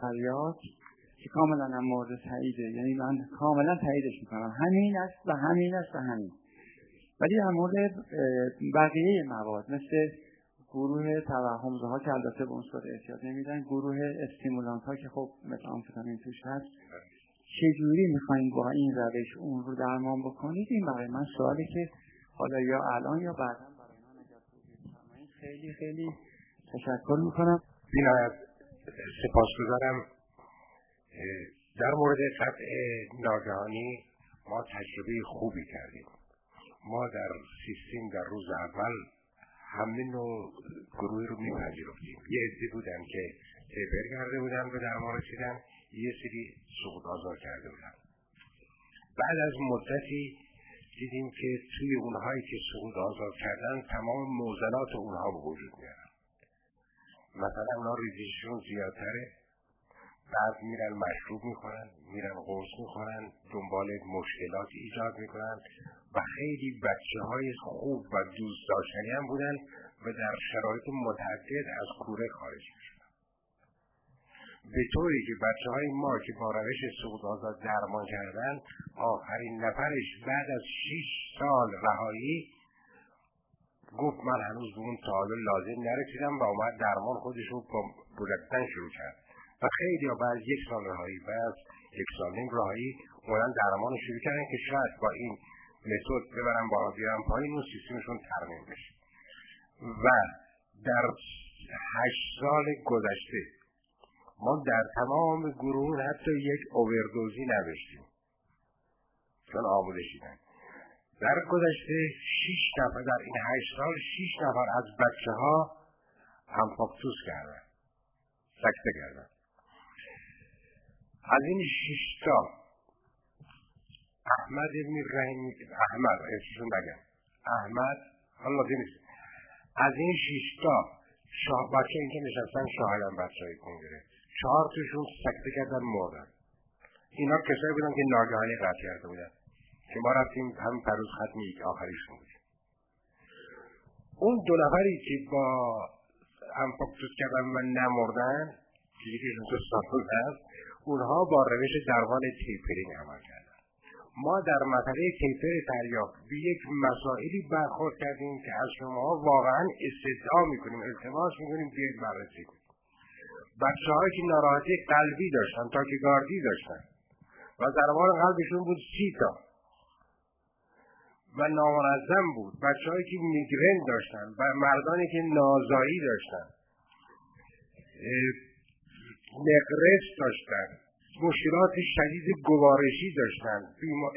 فریاد که کاملا هم مورد تاییده. یعنی من کاملا تاییدش می‌کنم. همین است و همین است و همین. ولی در مورد بقیه مواد مثل گروه توهمزه ها که البته به اون صورت احتیاط نمیدن گروه استیمولانت ها که خب مثل آمفتامین توش هست چجوری می‌خواین با این روش اون رو درمان بکنید؟ این برای من سوالی که حالا یا الان یا بعدا برای من خیلی خیلی تشکر می‌کنم. بینایت سپاسگزارم. در مورد قطع ناگهانی ما تجربه خوبی کردیم. ما در سیستم در روز اول همه نوع گروهی رو میپذیرفتیم. یه عده بودن که تیپر کرده بودن به درمان رسیدن یه سری سقوط آزار کرده بودن. بعد از مدتی دیدیم که توی اونهایی که سقوط آزار کردن تمام موزلات اونها به وجود میارن مثلا اونا ریزششون زیادتره. بعد میرن مشروب می‌خورن میرن قرص می‌خورن دنبال مشکلات ایجاد می‌کنن و خیلی بچه های خوب و دوست داشتنی هم بودن و در شرایط متعدد از کوره خارج میشن به طوری که بچه های ما که با روش سقوط آزاد درمان کردن آخرین نفرش بعد از 6 سال رهایی گفت من هنوز به اون تعادل لازم نرسیدم و اومد درمان خودش رو بودتن شروع کرد. و خیلی بعد یک سال رهایی بعد یک سال نیم رهایی اومدن درمان شروع کردن که شاید با این متد ببرن بالا بیارن پایین اون سیستمشون ترمیم بشه. و در هشت سال گذشته ما در تمام گروه حتی یک اووردوزی نوشتیم چون آموزشیدن در گذشته شیش نفر در این هشت سال شیش نفر از بچه ها هم فاکتوس کردن سکته کردن. از این شیشتا احمد ابن رحیم احمد اسمشون بگم. احمد حالا نیست. از این شیشتا شاه بچه اینکه نشستن شاهدن بچه های کنگره چهار توشون سکته کردن مردن. اینا کسایی بودن که ناگهانی قطع کرده بودن. که ما رفتیم هم پروز ختمی یک آخریشون بود. اون دو نفری که با هم فاکتوس کردن و نمردن که یکیشون تو سالون هست اونها با روش درمان تیپرینگ عمل کردن. ما در مسئله تیپر تریاک به یک مسائلی برخورد کردیم که از شما واقعا استدعا می‌کنیم التماس می‌کنیم بیاید بررسی کنیم. بچه که ناراحتی قلبی داشتن تا که گاردی داشتن و ضربان قلبشون بود سی تا. و نامنظم بود. بچه که میگرن داشتن و مردانی که نازایی داشتن. نقرس داشتن. مشکلات شدید گوارشی داشتن.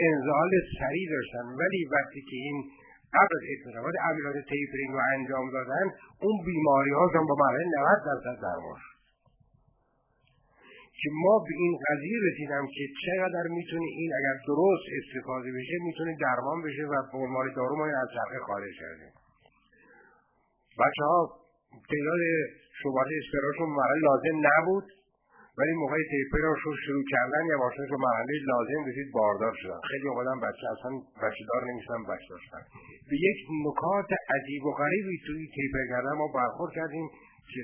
انزال سریع داشتن. ولی وقتی که این قبل از عملیات تیپرینگ رو انجام دادن اون بیماری ها با مرحله 90 درصد درمان که ما به این قضیه رسیدم که چقدر می‌تونه این اگر درست استفاده بشه می‌تونه درمان بشه و فرمال دارو ما از چرخه خارج کردیم. بچه ها تعداد شبات اسپراشون مرحله لازم نبود ولی موقع تیپرش رو شروع کردن یا باشن رو مرحله لازم رسید باردار شدن خیلی اوقات بچه اصلا بچه دار نمیشتن بچه داشتن به یک نکات عجیب و غریبی توی تیپر کردن ما برخورد کردیم که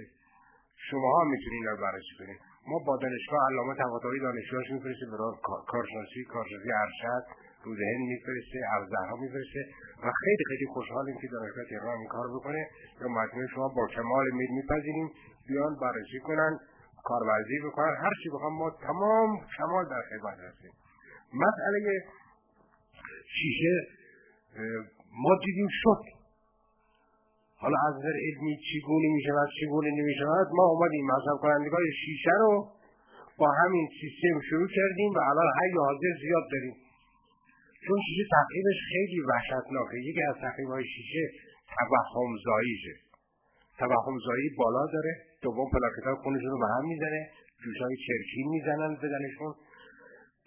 شما ها می‌تونین رو بررسی کنید. ما با دانشگاه علامه طباطبایی دانشگاهش میفرسته برای کارشناسی کارشناسی ارشد روز هند میفرسته ارزهرها میفرسته و خیلی خیلی خوشحالیم که دانشگاه تهران این کار بکنه. یا مجموعه شما با کمال میل میپذیریم بیان بررسی کنن کارورزی بکنن. هر چی بخوام ما تمام کمال در خدمت هستیم. مسئله شیشه ما دیدیم شد. حالا از نظر علمی چگونه می شود چگونه نمی شود ما اومدیم مصرف کنندگان شیشه رو با همین سیستم شروع کردیم و الان حی حاضر زیاد داریم. چون شیشه تقریبش خیلی وحشتناکه. یکی از های شیشه توهم زاییشه توهم زایی بالا داره دوم پلاکت های خونشون رو به هم می‌زنه جوش های چرکی می‌زنن بدنشون.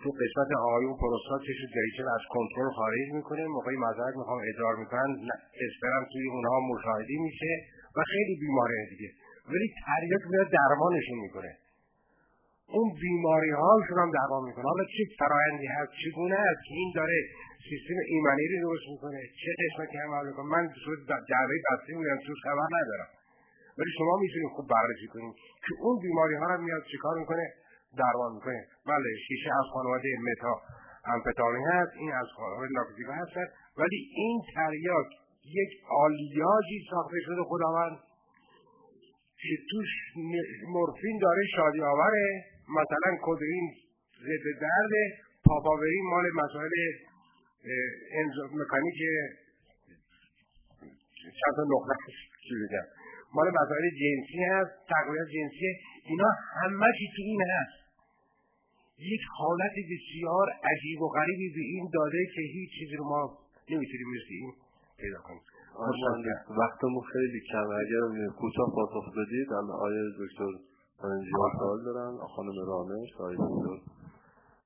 تو قسمت آیون پروستاتش دریچه از کنترل خارج می‌کنه موقعی مذارت می‌خوام ادرار می‌کنن اسپرم توی اونها مشاهدی میشه و خیلی بیماری دیگه. ولی تریاک میاد درمانشون می‌کنه. اون بیماری هاشون هم درمان می‌کنه. حالا چه فرایندی هست چگونه است این داره سیستم ایمنی رو درست می‌کنه چه قسمتی هم می‌کنه. من تو جعبه بسته میگم تو خبر ندارم. ولی شما می‌تونید خوب بررسی کنید که اون بیماری ها رو میاد چیکار می‌کنه؟ درمان می‌کنه. بله شیشه از خانواده متا امفتامین هست این از خانواده لاکتیکا هستن. ولی این تریاک یک آلیاژی ساخته شده خداوند که توش مورفین داره شادی آوره مثلا کدرین ضد درد پاپاورین مال مسائل مکانیک چند تا نقطه مال مسائل جنسی هست تقویت جنسی. اینا همه چی تو این هست. یک حالت بسیار عجیب و غریبی به این داده که هیچ چیزی رو ما نمی‌تونیم مثل این پیدا کنیم. وقتمون خیلی کم اگر کوتاه پاسخ بدید آیا دکتر من سوال دارن. خانم رامش آقای دکتر